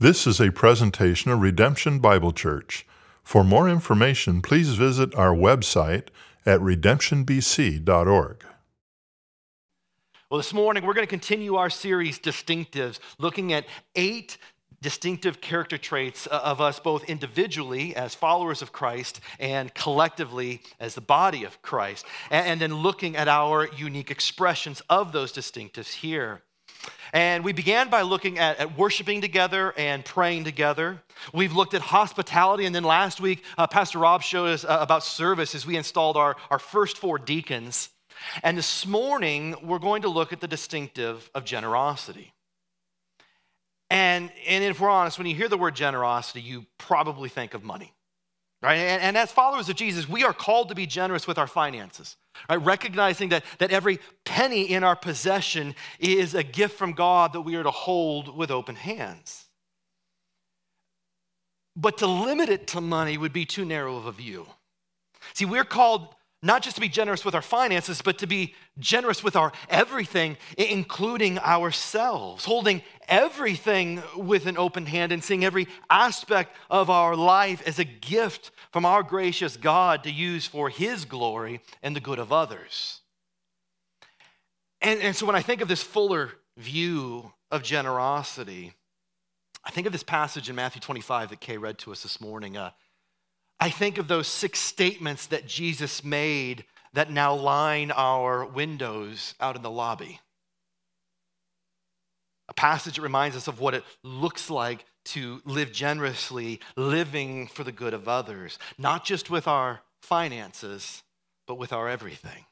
This is a presentation of Redemption Bible Church. For more information, please visit our website at redemptionbc.org. Well, this morning we're going to continue our series, Distinctives, looking at eight distinctive character traits uh, of us both individually as followers of Christ and collectively as the body of Christ, and then looking at our unique expressions of those distinctives here. And we began by looking at, at, worshiping together and praying together. We've looked at hospitality, and then last week, uh, Pastor Rob showed us uh, about service as we installed our, our first four deacons. And this morning, we're going to look at the distinctive of generosity. And, and if we're honest, when you hear the word generosity, you probably think of money. Right? And, and as followers of Jesus, we are called to be generous with our finances. Right? Recognizing that, that every penny in our possession is a gift from God that we are to hold with open hands. But to limit it to money would be too narrow of a view. See, we're called not just to be generous with our finances, but to be generous with our everything, including ourselves, holding everything with an open hand and seeing every aspect of our life as a gift from our gracious God to use for His glory and the good of others. And, and so when I think of this fuller view of generosity, I think of this passage in Matthew 25 that Kay read to us this morning. Uh, I think of those six statements that Jesus made that now line our windows out in the lobby. A passage that reminds us of what it looks like to live generously, living for the good of others, not just with our finances, but with our everything.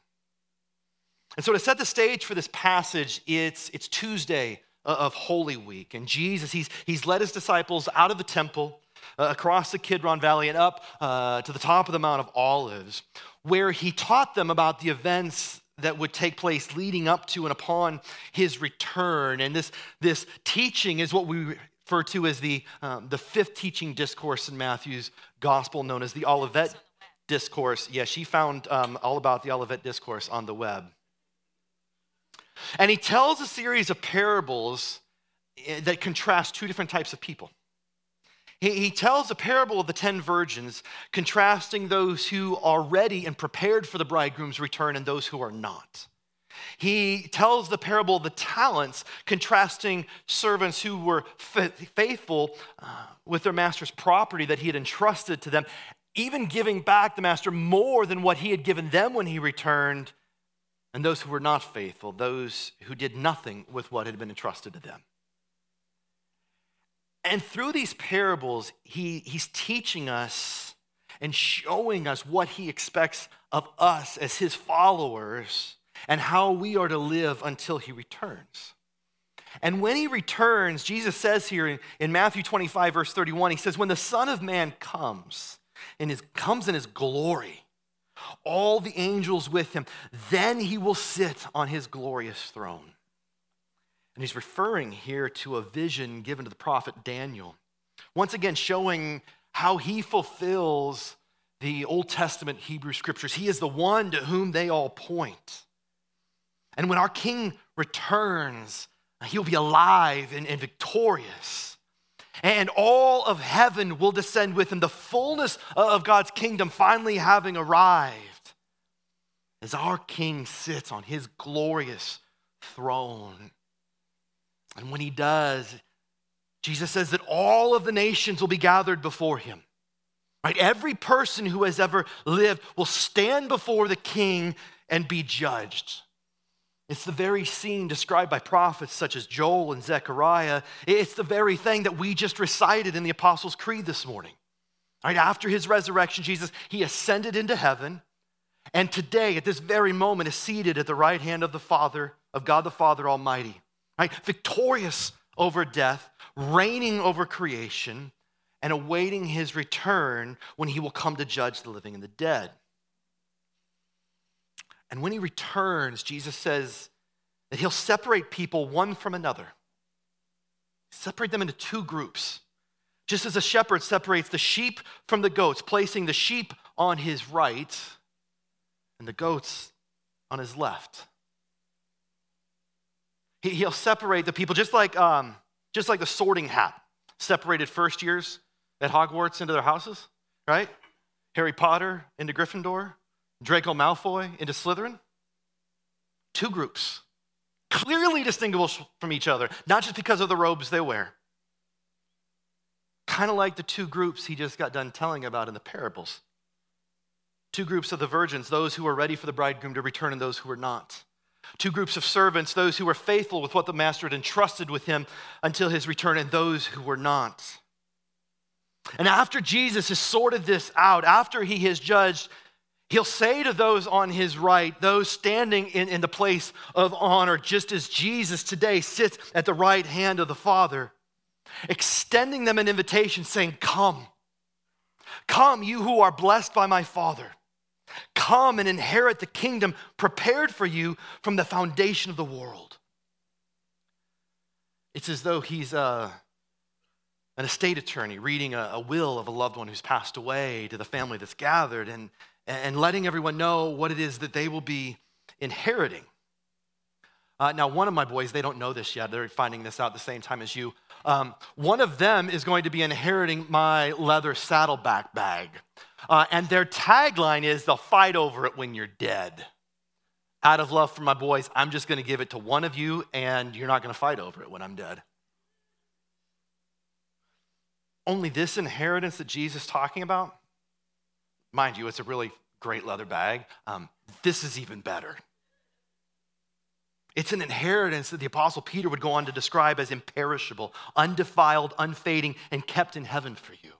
And so, to set the stage for this passage, it's, it's Tuesday of Holy Week. And Jesus, he's, he's led his disciples out of the temple uh, across the Kidron Valley and up uh, to the top of the Mount of Olives, where he taught them about the events that would take place leading up to and upon his return. And this, this teaching is what we refer to as the, um, the fifth teaching discourse in Matthew's gospel, known as the Olivet Discourse. Yeah, she found um, all about the Olivet Discourse on the web. And he tells a series of parables eh, that contrast two different types of people. He, he tells a parable of the ten virgins, contrasting those who are ready and prepared for the bridegroom's return and those who are not. He tells the parable of the talents, contrasting servants who were faithful uh, with their master's property that he had entrusted to them, even giving back the master more than what he had given them when he returned, and those who were not faithful, those who did nothing with what had been entrusted to them. And through these parables, he, he's teaching us and showing us what he expects of us as his followers and how we are to live until he returns. And when he returns, Jesus says here in, in Matthew 25, verse 31, he says, When the Son of Man comes, and his, comes in his glory, all the angels with him, then he will sit on his glorious throne. And he's referring here to a vision given to the prophet Daniel. Once again, showing how he fulfills the Old Testament Hebrew scriptures. He is the one to whom they all point. And when our king returns, he'll be alive and, and victorious. And all of heaven will descend with him, the fullness of God's kingdom finally having arrived as our king sits on his glorious throne. And when he does, Jesus says that all of the nations will be gathered before him. Right? Every person who has ever lived will stand before the king and be judged. It's the very scene described by prophets such as Joel and Zechariah. It's the very thing that we just recited in the Apostles' Creed this morning. Right after his resurrection, Jesus, he ascended into heaven, and today, at this very moment, is seated at the right hand of the Father, of God the Father Almighty right? Victorious over death, reigning over creation, and awaiting his return when he will come to judge the living and the dead. And when he returns, Jesus says that he'll separate people one from another, separate them into two groups. Just as a shepherd separates the sheep from the goats, placing the sheep on his right and the goats on his left. He, will separate the people just like, um, just like the sorting hat separated first years at Hogwarts into their houses, right? Harry Potter into Gryffindor, Draco Malfoy into Slytherin. Two groups, clearly distinguishable from each other, not just because of the robes they wear. Kind of like the two groups he just got done telling about in the parables. Two groups of the virgins, those who were ready for the bridegroom to return and those who were not. Two groups of servants, those who were faithful with what the master had entrusted with him until his return, and those who were not. And after Jesus has sorted this out, after he has judged, he'll say to those on his right, those standing in, in the place of honor, just as Jesus today sits at the right hand of the Father, extending them an invitation, saying, Come, come, you who are blessed by my Father. Come and inherit the kingdom prepared for you from the foundation of the world. It's as though he's uh, an estate attorney reading a, a, will of a loved one who's passed away to the family that's gathered and, and letting everyone know what it is that they will be inheriting. Uh, now, one of my boys, they don't know this yet. They're finding this out the same time as you. Um, one of them is going to be inheriting my leather saddleback bag. Uh, and their tagline is they'll fight over it when you're dead. Out of love for my boys, I'm just going to give it to one of you, and you're not going to fight over it when I'm dead. Only this inheritance that Jesus is talking about, mind you, it's a really great leather bag. Um, this is even better. It's an inheritance that the Apostle Peter would go on to describe as imperishable, undefiled, unfading, and kept in heaven for you.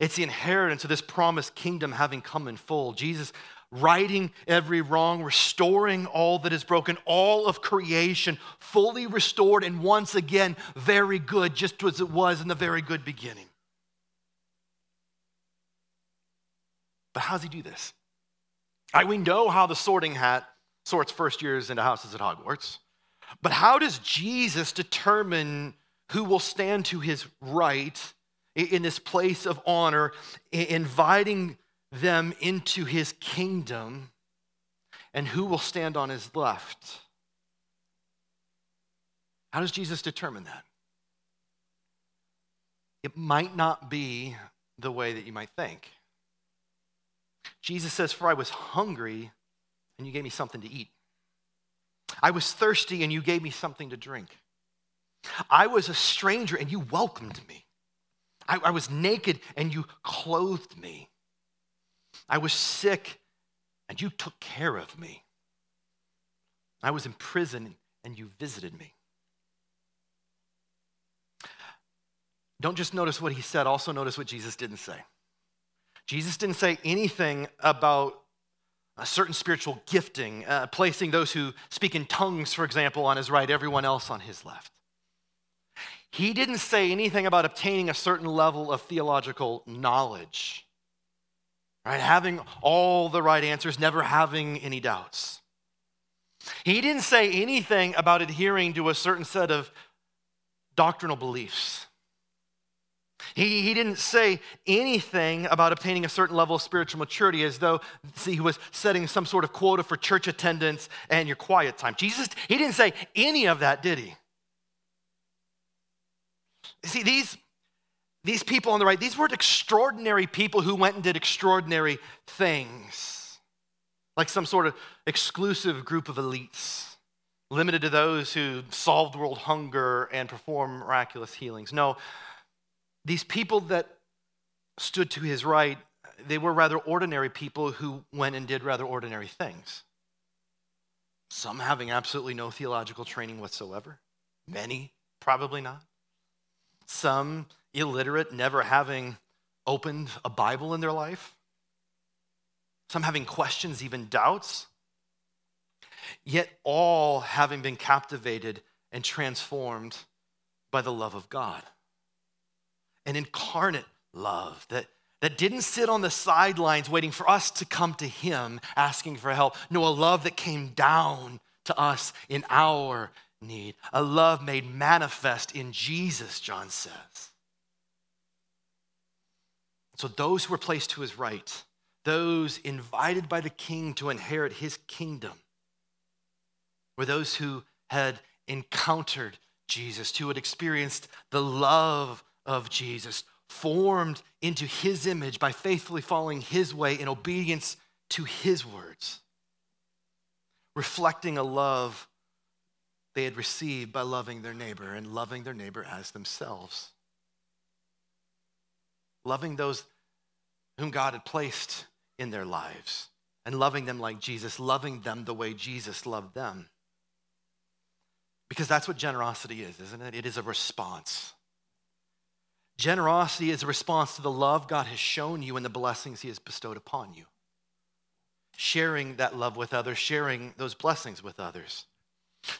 It's the inheritance of this promised kingdom having come in full. Jesus righting every wrong, restoring all that is broken, all of creation fully restored and once again very good, just as it was in the very good beginning. But how does he do this? I, we know how the sorting hat sorts first years into houses at Hogwarts. But how does Jesus determine who will stand to his right in this place of honor, inviting them into his kingdom, and who will stand on his left? How does Jesus determine that? It might not be the way that you might think. Jesus says, For I was hungry and you gave me something to eat. I was thirsty and you gave me something to drink. I was a stranger and you welcomed me. I, I, was naked and you clothed me. I was sick and you took care of me. I was in prison and you visited me. Don't just notice what he said, also notice what Jesus didn't say. Jesus didn't say anything about a certain spiritual gifting, uh, placing those who speak in tongues, for example, on his right, everyone else on his left. He didn't say anything about obtaining a certain level of theological knowledge, right? Having all the right answers, never having any doubts. He didn't say anything about adhering to a certain set of doctrinal beliefs. He, he didn't say anything about obtaining a certain level of spiritual maturity as though see, he was setting some sort of quota for church attendance and your quiet time. Jesus, he didn't say any of that, did he? See, these, these people on the right, these weren't extraordinary people who went and did extraordinary things, like some sort of exclusive group of elites, limited to those who solved world hunger and perform miraculous healings. No, these people that stood to his right, they were rather ordinary people who went and did rather ordinary things. Some having absolutely no theological training whatsoever, many probably not. Some illiterate, never having opened a Bible in their life. Some having questions, even doubts. Yet all having been captivated and transformed by the love of God an incarnate love that, that didn't sit on the sidelines waiting for us to come to Him asking for help. No, a love that came down to us in our need, a love made manifest in Jesus, John says. So, those who were placed to his right, those invited by the king to inherit his kingdom, were those who had encountered Jesus, who had experienced the love of Jesus, formed into his image by faithfully following his way in obedience to his words, reflecting a love they had received by loving their neighbor and loving their neighbor as themselves. Loving those whom God had placed in their lives and loving them like Jesus, loving them the way Jesus loved them. Because that's what generosity is, isn't it? It is a response. Generosity is a response to the love God has shown you and the blessings He has bestowed upon you. Sharing that love with others, sharing those blessings with others.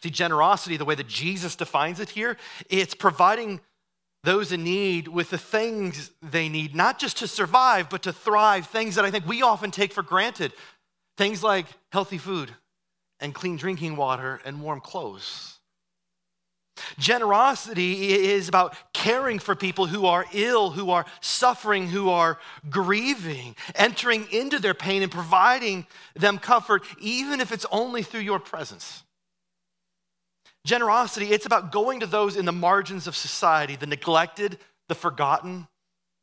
See, generosity, the way that Jesus defines it here, it's providing those in need with the things they need, not just to survive, but to thrive, things that I think we often take for granted. Things like healthy food and clean drinking water and warm clothes. Generosity is about caring for people who are ill, who are suffering, who are grieving, entering into their pain and providing them comfort, even if it's only through your presence. Generosity, it's about going to those in the margins of society, the neglected, the forgotten,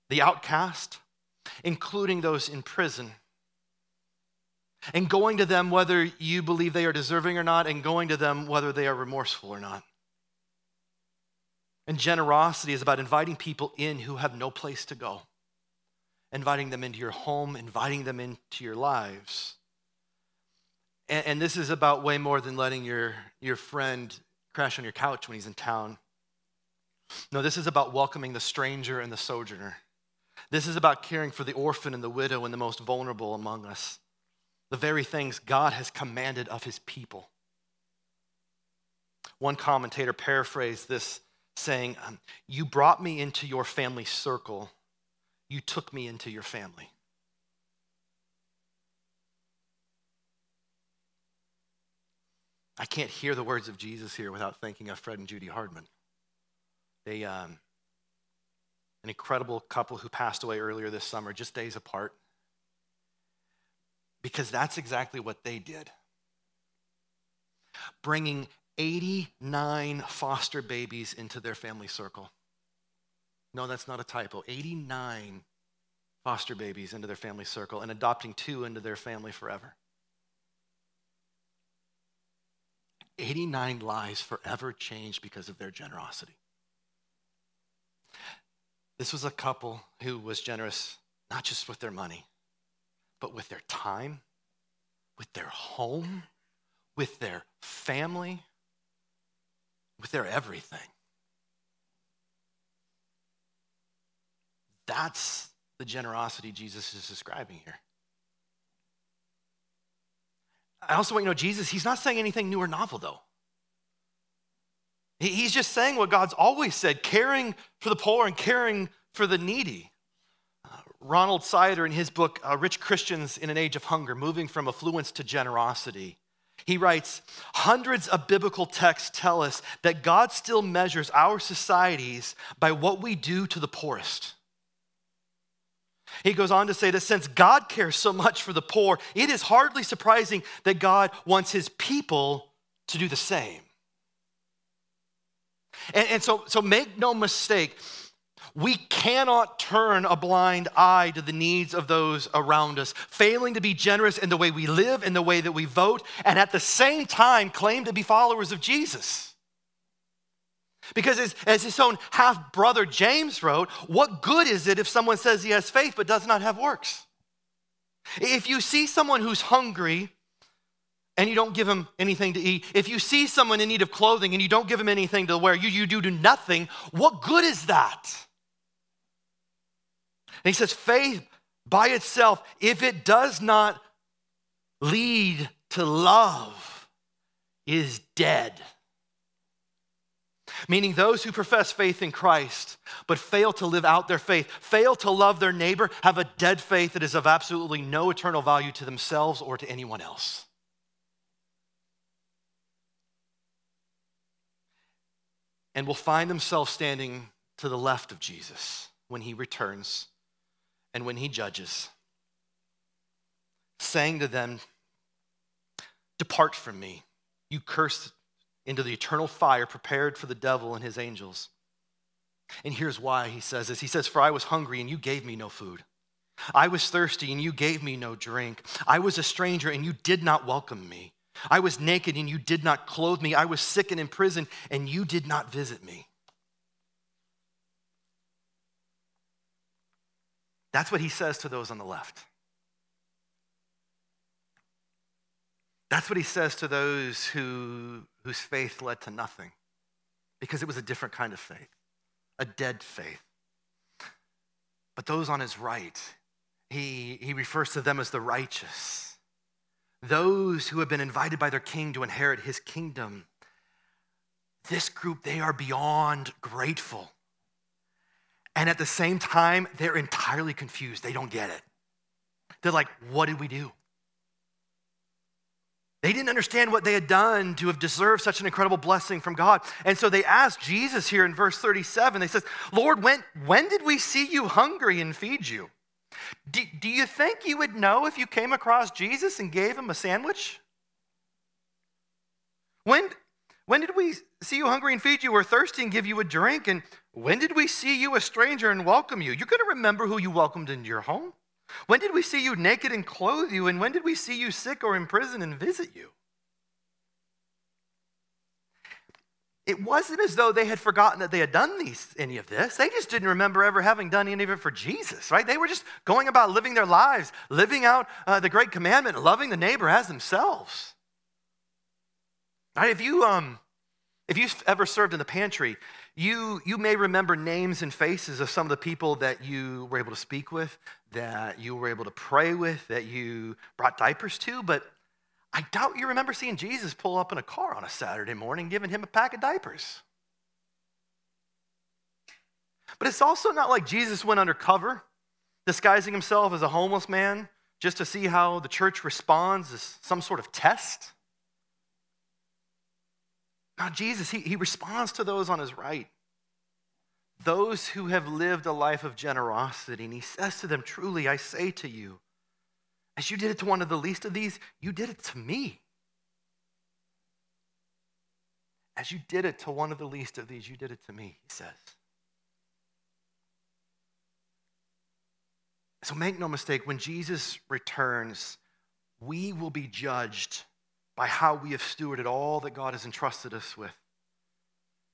the outcast, including those in prison. And going to them whether you believe they are deserving or not, and going to them whether they are remorseful or not. And generosity is about inviting people in who have no place to go, inviting them into your home, inviting them into your lives. And, and this is about way more than letting your, your friend crash on your couch when he's in town. No, this is about welcoming the stranger and the sojourner. This is about caring for the orphan and the widow and the most vulnerable among us. The very things God has commanded of his people. One commentator paraphrased this saying, um, You brought me into your family circle, you took me into your family. I can't hear the words of Jesus here without thinking of Fred and Judy Hardman. They, um, an incredible couple who passed away earlier this summer, just days apart. Because that's exactly what they did. Bringing 89 foster babies into their family circle. No, that's not a typo. 89 foster babies into their family circle and adopting two into their family forever. 89 lives forever changed because of their generosity. This was a couple who was generous not just with their money, but with their time, with their home, with their family, with their everything. That's the generosity Jesus is describing here. I also want you to know Jesus, he's not saying anything new or novel, though. He's just saying what God's always said caring for the poor and caring for the needy. Uh, Ronald Sider, in his book, uh, Rich Christians in an Age of Hunger Moving from Affluence to Generosity, he writes Hundreds of biblical texts tell us that God still measures our societies by what we do to the poorest. He goes on to say that since God cares so much for the poor, it is hardly surprising that God wants his people to do the same. And, and so, so make no mistake, we cannot turn a blind eye to the needs of those around us, failing to be generous in the way we live, in the way that we vote, and at the same time claim to be followers of Jesus. Because as, as his own half brother James wrote, what good is it if someone says he has faith but does not have works? If you see someone who's hungry and you don't give him anything to eat, if you see someone in need of clothing and you don't give him anything to wear, you, you do, do nothing, what good is that? And he says, faith by itself, if it does not lead to love, is dead. Meaning, those who profess faith in Christ but fail to live out their faith, fail to love their neighbor, have a dead faith that is of absolutely no eternal value to themselves or to anyone else. And will find themselves standing to the left of Jesus when he returns and when he judges, saying to them, Depart from me, you cursed into the eternal fire prepared for the devil and his angels. And here's why he says this He says, For I was hungry and you gave me no food. I was thirsty and you gave me no drink. I was a stranger and you did not welcome me. I was naked and you did not clothe me. I was sick and in prison and you did not visit me. That's what he says to those on the left. That's what he says to those who, whose faith led to nothing because it was a different kind of faith, a dead faith. But those on his right, he, he refers to them as the righteous, those who have been invited by their king to inherit his kingdom. This group, they are beyond grateful. And at the same time, they're entirely confused. They don't get it. They're like, what did we do? They didn't understand what they had done to have deserved such an incredible blessing from God. And so they asked Jesus here in verse 37, they says, Lord, when, when did we see you hungry and feed you? Do, do you think you would know if you came across Jesus and gave him a sandwich? When, when did we see you hungry and feed you, or thirsty and give you a drink? And when did we see you a stranger and welcome you? You're going to remember who you welcomed into your home. When did we see you naked and clothe you? And when did we see you sick or in prison and visit you? It wasn't as though they had forgotten that they had done these, any of this. They just didn't remember ever having done any of it for Jesus, right? They were just going about living their lives, living out uh, the great commandment, loving the neighbor as themselves. Right? If you um, if you've ever served in the pantry, you, you may remember names and faces of some of the people that you were able to speak with, that you were able to pray with, that you brought diapers to, but I doubt you remember seeing Jesus pull up in a car on a Saturday morning giving him a pack of diapers. But it's also not like Jesus went undercover, disguising himself as a homeless man just to see how the church responds as some sort of test. Now, Jesus, he, he responds to those on his right, those who have lived a life of generosity, and he says to them, Truly, I say to you, as you did it to one of the least of these, you did it to me. As you did it to one of the least of these, you did it to me, he says. So make no mistake, when Jesus returns, we will be judged by how we have stewarded all that God has entrusted us with.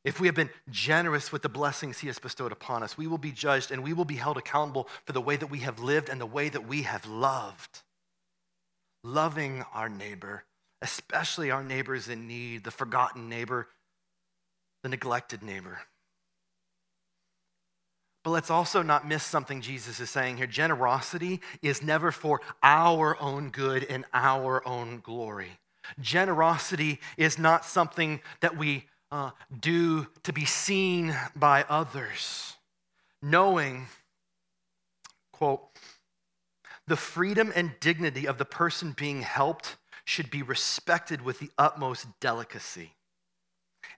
If we have been generous with the blessings He has bestowed upon us, we will be judged and we will be held accountable for the way that we have lived and the way that we have loved. Loving our neighbor, especially our neighbors in need, the forgotten neighbor, the neglected neighbor. But let's also not miss something Jesus is saying here. Generosity is never for our own good and our own glory. Generosity is not something that we uh, do to be seen by others. Knowing, quote, the freedom and dignity of the person being helped should be respected with the utmost delicacy.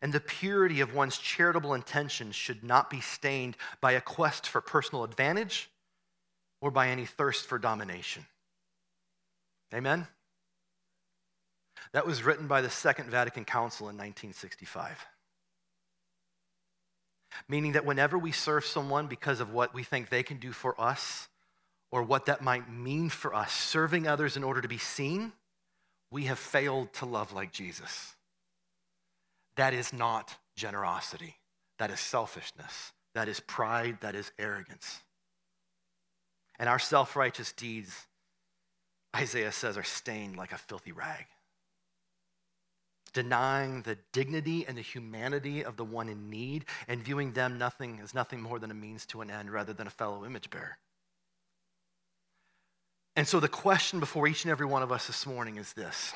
And the purity of one's charitable intentions should not be stained by a quest for personal advantage or by any thirst for domination. Amen? That was written by the Second Vatican Council in 1965. Meaning that whenever we serve someone because of what we think they can do for us or what that might mean for us, serving others in order to be seen, we have failed to love like Jesus. That is not generosity. That is selfishness. That is pride. That is arrogance. And our self righteous deeds, Isaiah says, are stained like a filthy rag denying the dignity and the humanity of the one in need and viewing them nothing as nothing more than a means to an end rather than a fellow image bearer. And so the question before each and every one of us this morning is this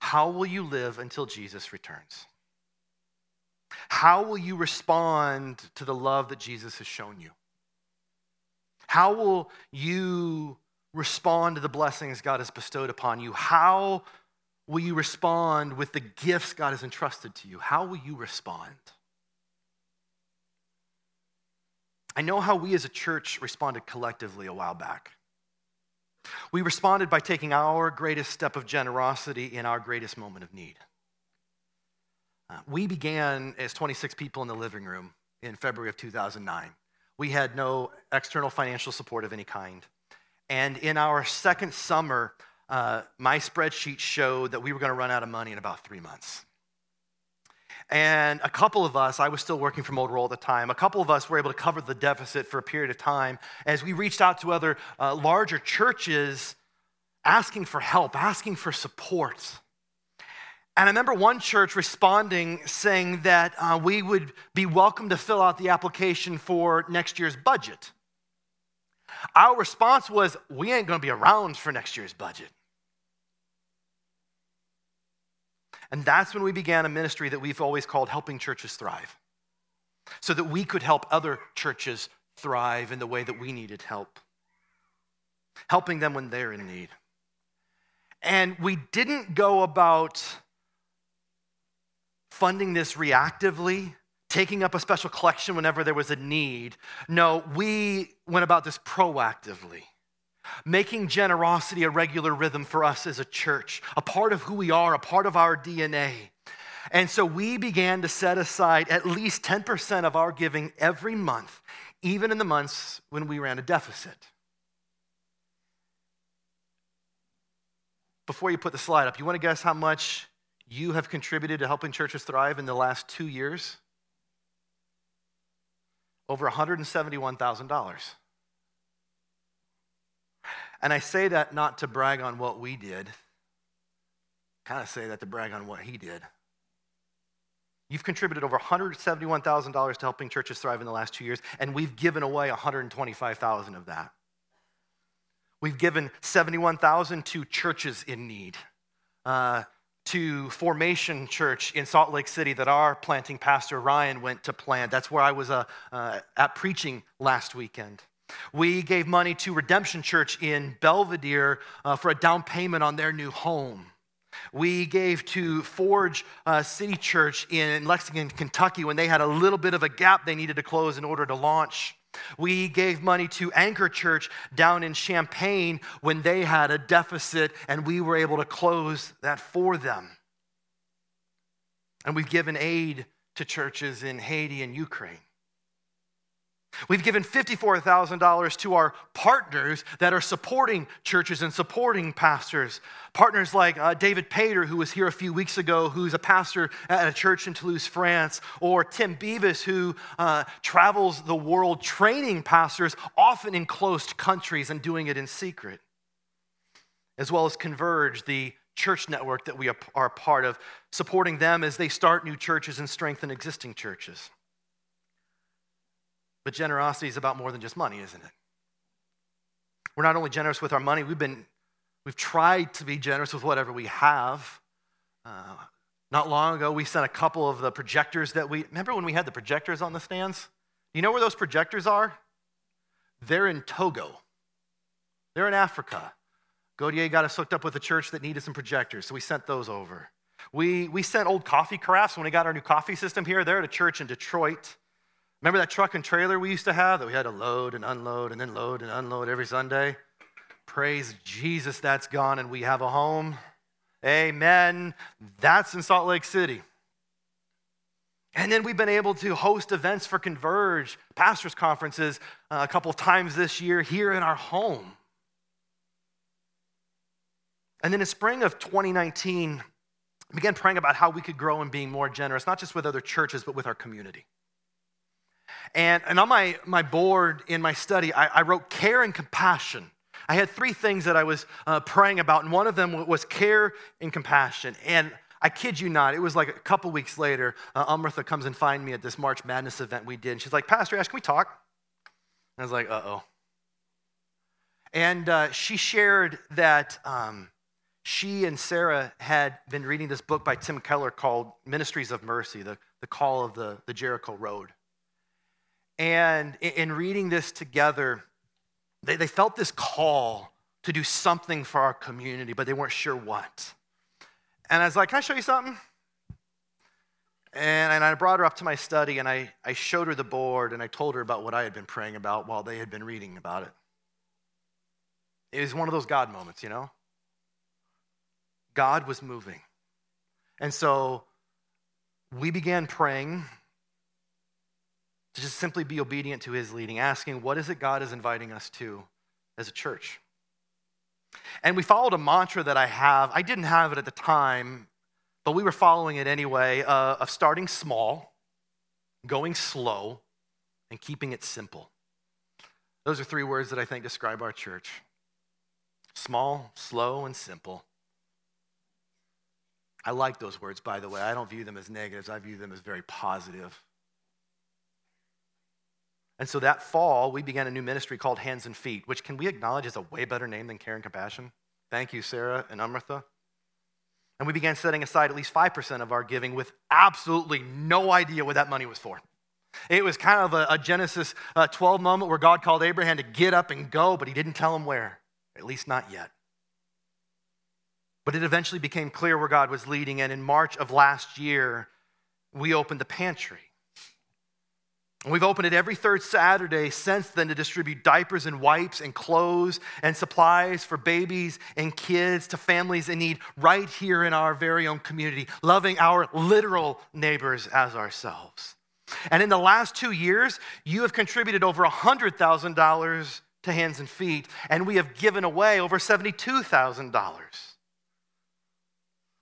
How will you live until Jesus returns? How will you respond to the love that Jesus has shown you? How will you respond to the blessings God has bestowed upon you? How will you respond with the gifts God has entrusted to you? How will you respond? I know how we as a church responded collectively a while back. We responded by taking our greatest step of generosity in our greatest moment of need. Uh, we began as 26 people in the living room in February of 2009. We had no external financial support of any kind. And in our second summer, uh, my spreadsheet showed that we were going to run out of money in about three months. And a couple of us, I was still working for Motorola at the time, a couple of us were able to cover the deficit for a period of time as we reached out to other uh, larger churches asking for help, asking for support. And I remember one church responding saying that uh, we would be welcome to fill out the application for next year's budget. Our response was, We ain't gonna be around for next year's budget. And that's when we began a ministry that we've always called Helping Churches Thrive, so that we could help other churches thrive in the way that we needed help, helping them when they're in need. And we didn't go about funding this reactively, taking up a special collection whenever there was a need. No, we went about this proactively making generosity a regular rhythm for us as a church, a part of who we are, a part of our DNA. And so we began to set aside at least 10% of our giving every month, even in the months when we ran a deficit. Before you put the slide up, you want to guess how much you have contributed to helping churches thrive in the last two years? Over $171,000. And I say that not to brag on what we did, kind of say that to brag on what he did. You've contributed over $171,000 to helping churches thrive in the last two years, and we've given away 125,000 of that. We've given 71,000 to churches in need, uh, to Formation Church in Salt Lake City that our planting pastor Ryan went to plant. That's where I was uh, uh, at preaching last weekend. We gave money to Redemption Church in Belvidere uh, for a down payment on their new home. We gave to Forge uh, City Church in Lexington, Kentucky, when they had a little bit of a gap they needed to close in order to launch. We gave money to Anchor Church down in Champaign when they had a deficit, and we were able to close that for them. And we've given aid to churches in Haiti and Ukraine. We've given $54,000 to our partners that are supporting churches and supporting pastors. Partners like uh, David Pater, who was here a few weeks ago, who's a pastor at a church in Toulouse, France, or Tim Beavis, who uh, travels the world training pastors, often in closed countries and doing it in secret. As well as Converge, the church network that we are part of, supporting them as they start new churches and strengthen existing churches. But generosity is about more than just money, isn't it? We're not only generous with our money, we've been we've tried to be generous with whatever we have. Uh, not long ago, we sent a couple of the projectors that we remember when we had the projectors on the stands? You know where those projectors are? They're in Togo. They're in Africa. Godier got us hooked up with a church that needed some projectors, so we sent those over. We, we sent old coffee carafes when we got our new coffee system here. They're at a church in Detroit. Remember that truck and trailer we used to have that we had to load and unload and then load and unload every Sunday? Praise Jesus, that's gone and we have a home. Amen. That's in Salt Lake City. And then we've been able to host events for Converge, pastors' conferences, uh, a couple times this year here in our home. And then in spring of 2019, I began praying about how we could grow in being more generous, not just with other churches, but with our community. And, and on my, my board in my study, I, I wrote care and compassion. I had three things that I was uh, praying about, and one of them was care and compassion. And I kid you not, it was like a couple weeks later, uh, comes and finds me at this March Madness event we did. And she's like, Pastor Ash, can we talk? And I was like, uh oh. And uh, she shared that um, she and Sarah had been reading this book by Tim Keller called Ministries of Mercy, the, the call of the, the Jericho Road. And in reading this together, they, they felt this call to do something for our community, but they weren't sure what. And I was like, Can I show you something? And, and I brought her up to my study and I, I showed her the board and I told her about what I had been praying about while they had been reading about it. It was one of those God moments, you know? God was moving. And so we began praying to just simply be obedient to his leading, asking, What is it God is inviting us to as a church? And we followed a mantra that I have. I didn't have it at the time, but we were following it anyway uh, of starting small, going slow, and keeping it simple. Those are three words that I think describe our church small, slow, and simple. I like those words, by the way. I don't view them as negatives, I view them as very positive. And so that fall, we began a new ministry called Hands and Feet, which can we acknowledge is a way better name than Care and Compassion? Thank you, Sarah and Amrita. And we began setting aside at least 5% of our giving with absolutely no idea what that money was for. It was kind of a, a Genesis uh, 12 moment where God called Abraham to get up and go, but he didn't tell him where, at least not yet. But it eventually became clear where God was leading, and in March of last year, we opened the pantry. We've opened it every third Saturday since then to distribute diapers and wipes and clothes and supplies for babies and kids to families in need right here in our very own community, loving our literal neighbors as ourselves. And in the last two years, you have contributed over $100,000 to Hands and Feet, and we have given away over $72,000.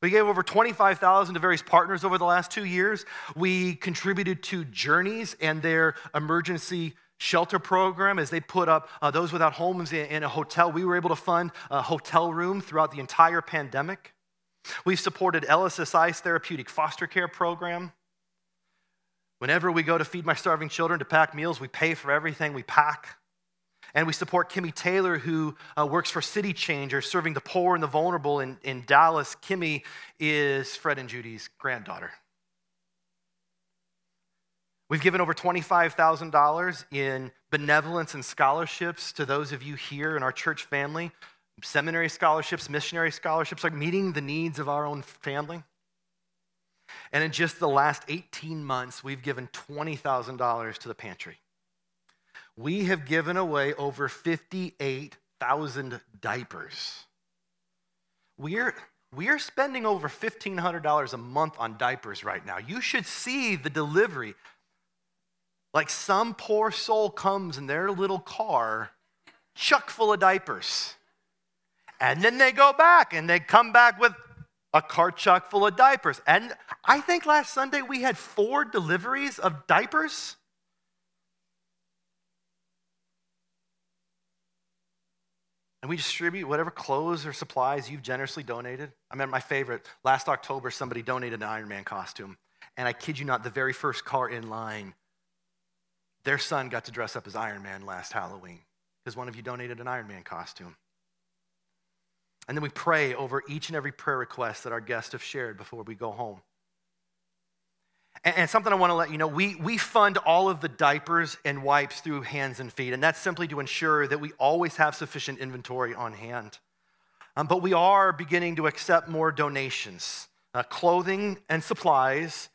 We gave over 25,000 to various partners over the last 2 years. We contributed to Journeys and their emergency shelter program as they put up uh, those without homes in, in a hotel. We were able to fund a hotel room throughout the entire pandemic. We've supported LSSI's therapeutic foster care program. Whenever we go to feed my starving children to pack meals, we pay for everything we pack. And we support Kimmy Taylor, who uh, works for City Changer, serving the poor and the vulnerable in, in Dallas. Kimmy is Fred and Judy's granddaughter. We've given over $25,000 in benevolence and scholarships to those of you here in our church family, seminary scholarships, missionary scholarships, like meeting the needs of our own family. And in just the last 18 months, we've given $20,000 to the pantry we have given away over 58,000 diapers. We're, we're spending over $1,500 a month on diapers right now. You should see the delivery. Like some poor soul comes in their little car, chuck full of diapers. And then they go back and they come back with a car chuck full of diapers. And I think last Sunday we had four deliveries of diapers. And we distribute whatever clothes or supplies you've generously donated. I remember my favorite, last October, somebody donated an Iron Man costume. And I kid you not, the very first car in line, their son got to dress up as Iron Man last Halloween because one of you donated an Iron Man costume. And then we pray over each and every prayer request that our guests have shared before we go home. And, something I want to let you know we, we fund all of the diapers and wipes through hands and feet, and that's simply to ensure that we always have sufficient inventory on hand. Um, but we are beginning to accept more donations, uh, clothing and supplies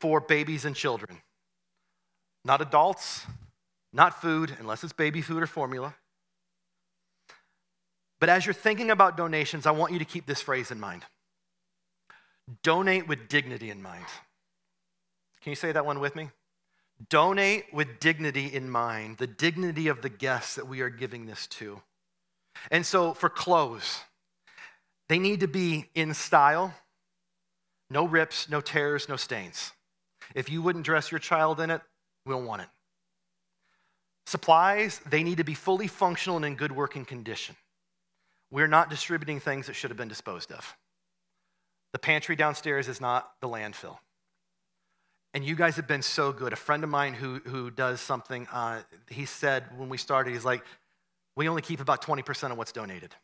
for babies and children. Not adults, not food, unless it's baby food or formula. But as you're thinking about donations, I want you to keep this phrase in mind donate with dignity in mind. Can you say that one with me? Donate with dignity in mind, the dignity of the guests that we are giving this to. And so for clothes, they need to be in style, no rips, no tears, no stains. If you wouldn't dress your child in it, we don't want it. Supplies, they need to be fully functional and in good working condition. We're not distributing things that should have been disposed of. The pantry downstairs is not the landfill. And you guys have been so good. A friend of mine who, who does something, uh, he said when we started, he's like, we only keep about 20% of what's donated.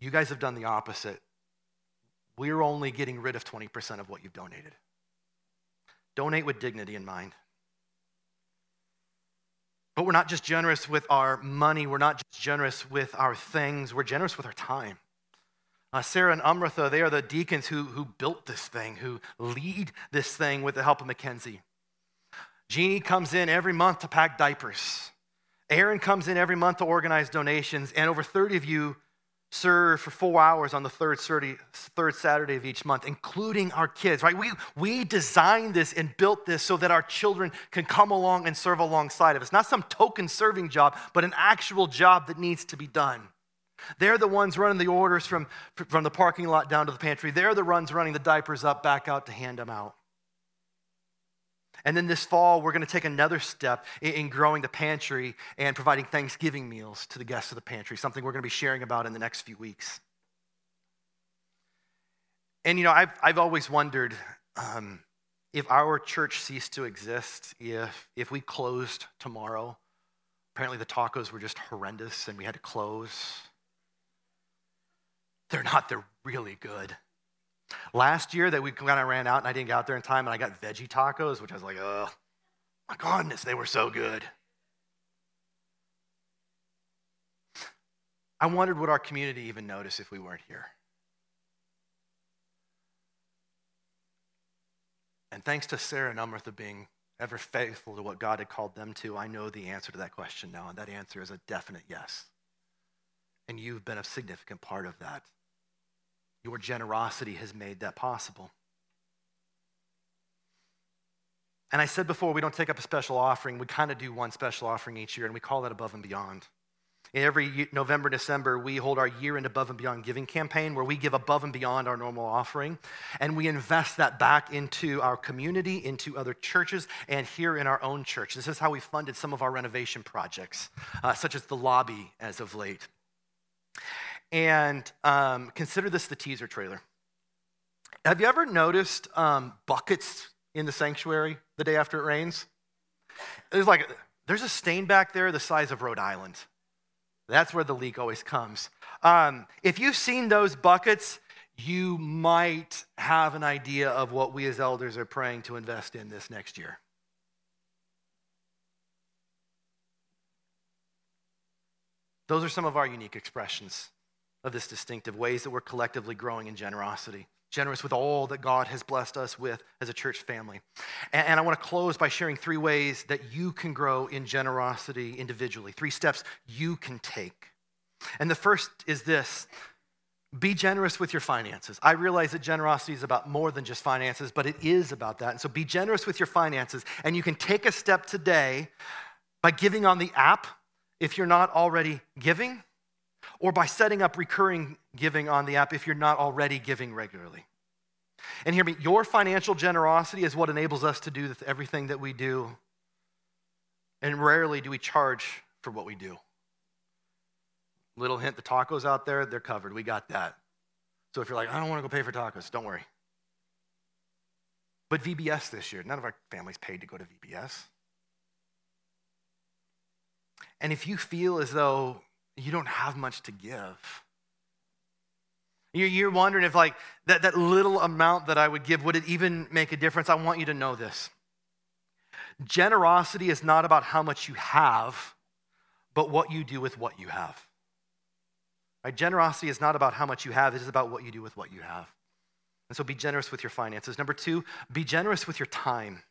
You guys have done the opposite. We're only getting rid of 20% of what you've donated. Donate with dignity in mind. But we're not just generous with our money, we're not just generous with our things, we're generous with our time. Uh, Sarah and Amrita, they are the deacons who, who built this thing, who lead this thing with the help of Mackenzie. Jeannie comes in every month to pack diapers. Aaron comes in every month to organize donations, and over 30 of you serve for four hours on the third, third Saturday of each month, including our kids, right? We, we designed this and built this so that our children can come along and serve alongside of us. Not some token serving job, but an actual job that needs to be done. They're the ones running the orders from, from the parking lot down to the pantry. They're the ones running the diapers up, back out to hand them out. And then this fall, we're going to take another step in growing the pantry and providing Thanksgiving meals to the guests of the pantry, something we're going to be sharing about in the next few weeks. And, you know, I've, I've always wondered um, if our church ceased to exist, if, if we closed tomorrow. Apparently, the tacos were just horrendous and we had to close. They're not, they're really good. Last year that we kind of ran out and I didn't get out there in time and I got veggie tacos, which I was like, oh, my goodness, they were so good. I wondered would our community even notice if we weren't here. And thanks to Sarah and Umritha being ever faithful to what God had called them to, I know the answer to that question now, and that answer is a definite yes. And you've been a significant part of that. Your generosity has made that possible. And I said before, we don't take up a special offering. We kind of do one special offering each year, and we call that Above and Beyond. Every November, December, we hold our year end Above and Beyond giving campaign where we give above and beyond our normal offering. And we invest that back into our community, into other churches, and here in our own church. This is how we funded some of our renovation projects, uh, such as the lobby as of late. And um, consider this the teaser trailer. Have you ever noticed um, buckets in the sanctuary the day after it rains? There's like, there's a stain back there the size of Rhode Island. That's where the leak always comes. Um, if you've seen those buckets, you might have an idea of what we as elders are praying to invest in this next year. Those are some of our unique expressions of this distinctive ways that we're collectively growing in generosity generous with all that God has blessed us with as a church family. And, and, I want to close by sharing three ways that you can grow in generosity individually, three steps you can take. And the first is this be generous with your finances. I realize that generosity is about more than just finances, but it is about that. And so be generous with your finances. And you can take a step today by giving on the app if you're not already giving or by setting up recurring giving on the app if you're not already giving regularly. And hear me, your financial generosity is what enables us to do everything that we do. And rarely do we charge for what we do. Little hint the tacos out there, they're covered. We got that. So if you're like, I don't want to go pay for tacos, don't worry. But VBS this year, none of our families paid to go to VBS. And if you feel as though you don't have much to give. You're wondering if, like, that, that little amount that I would give, would it even make a difference? I want you to know this. Generosity is not about how much you have, but what you do with what you have. Right? Generosity is not about how much you have, it is about what you do with what you have. And so be generous with your finances. Number two, be generous with your time.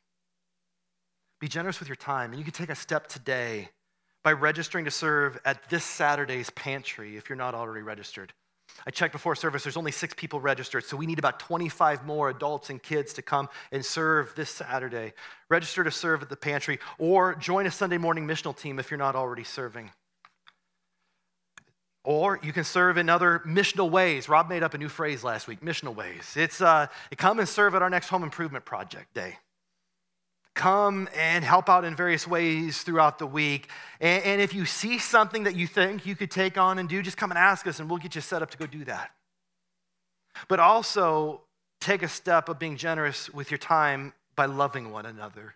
Be generous with your time. And you can take a step today by registering to serve at this Saturday's pantry if you're not already registered. I checked before service, there's only six people registered, so we need about 25 more adults and kids to come and serve this Saturday. Register to serve at the pantry or join a Sunday morning missional team if you're not already serving. Or you can serve in other missional ways. Rob made up a new phrase last week missional ways. It's uh, come and serve at our next home improvement project day come and help out in various ways throughout the week. And, and, if you see something that you think you could take on and do, just come and ask us and we'll get you set up to go do that. But also take a step of being generous with your time by loving one another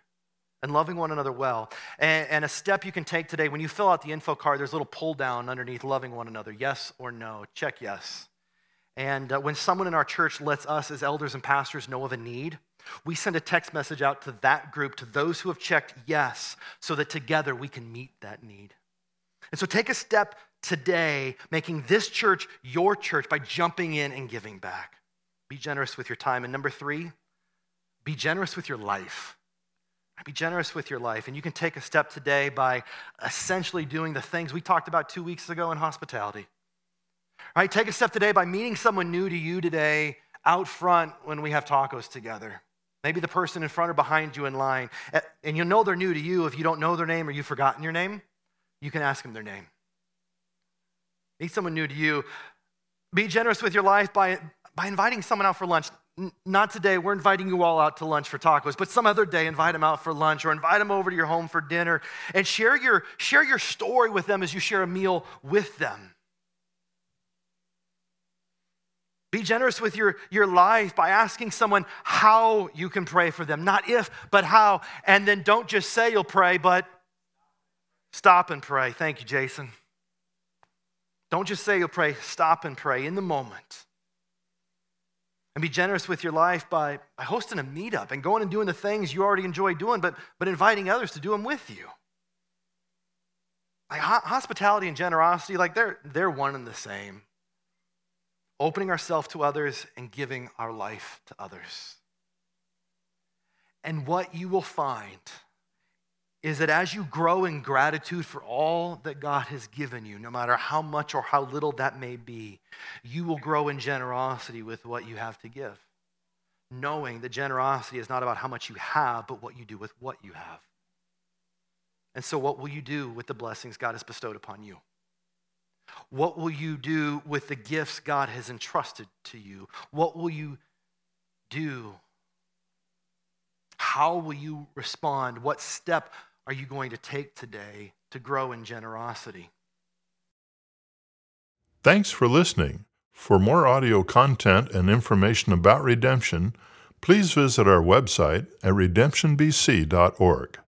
and loving one another well. And, and a step you can take today when you fill out the info card, there's a little pull down underneath loving one another yes or no. Check yes. And uh, when someone in our church lets us as elders and pastors know of a need, we send a text message out to that group, to those who have checked yes, so that together we can meet that need. And so take a step today, making this church your church by jumping in and giving back. Be generous with your time. And number three, be generous with your life. Be generous with your life. And you can take a step today by essentially doing the things we talked about two weeks ago in hospitality. Right? Take a step today by meeting someone new to you today out front when we have tacos together. Maybe the person in front or behind you in line. And you'll know they're new to you if you don't know their name or you've forgotten your name. You can ask them their name. Meet someone new to you. Be generous with your life by, by inviting someone out for lunch. N- not today, we're inviting you all out to lunch for tacos, but some other day, invite them out for lunch or invite them over to your home for dinner and share your, share your story with them as you share a meal with them. Be generous with your, your life by asking someone how you can pray for them. Not if, but how. And then don't just say you'll pray, but stop and pray. Thank you, Jason. Don't just say you'll pray, stop and pray in the moment. And be generous with your life by, by hosting a meetup and going and doing the things you already enjoy doing, but, but inviting others to do them with you. Like hospitality and generosity, like they're, they're one and the same opening ourselves to others and giving our life to others. And what you will find is that as you grow in gratitude for all that God has given you, no matter how much or how little that may be, you will grow in generosity with what you have to give. Knowing that generosity is not about how much you have, but what you do with what you have. And so, what will you do with the blessings God has bestowed upon you? What will you do with the gifts God has entrusted to you? What will you do? How will you respond? What step are you going to take today to grow in generosity? Thanks for listening. For more audio content and information about redemption, please visit our website at redemptionbc.org.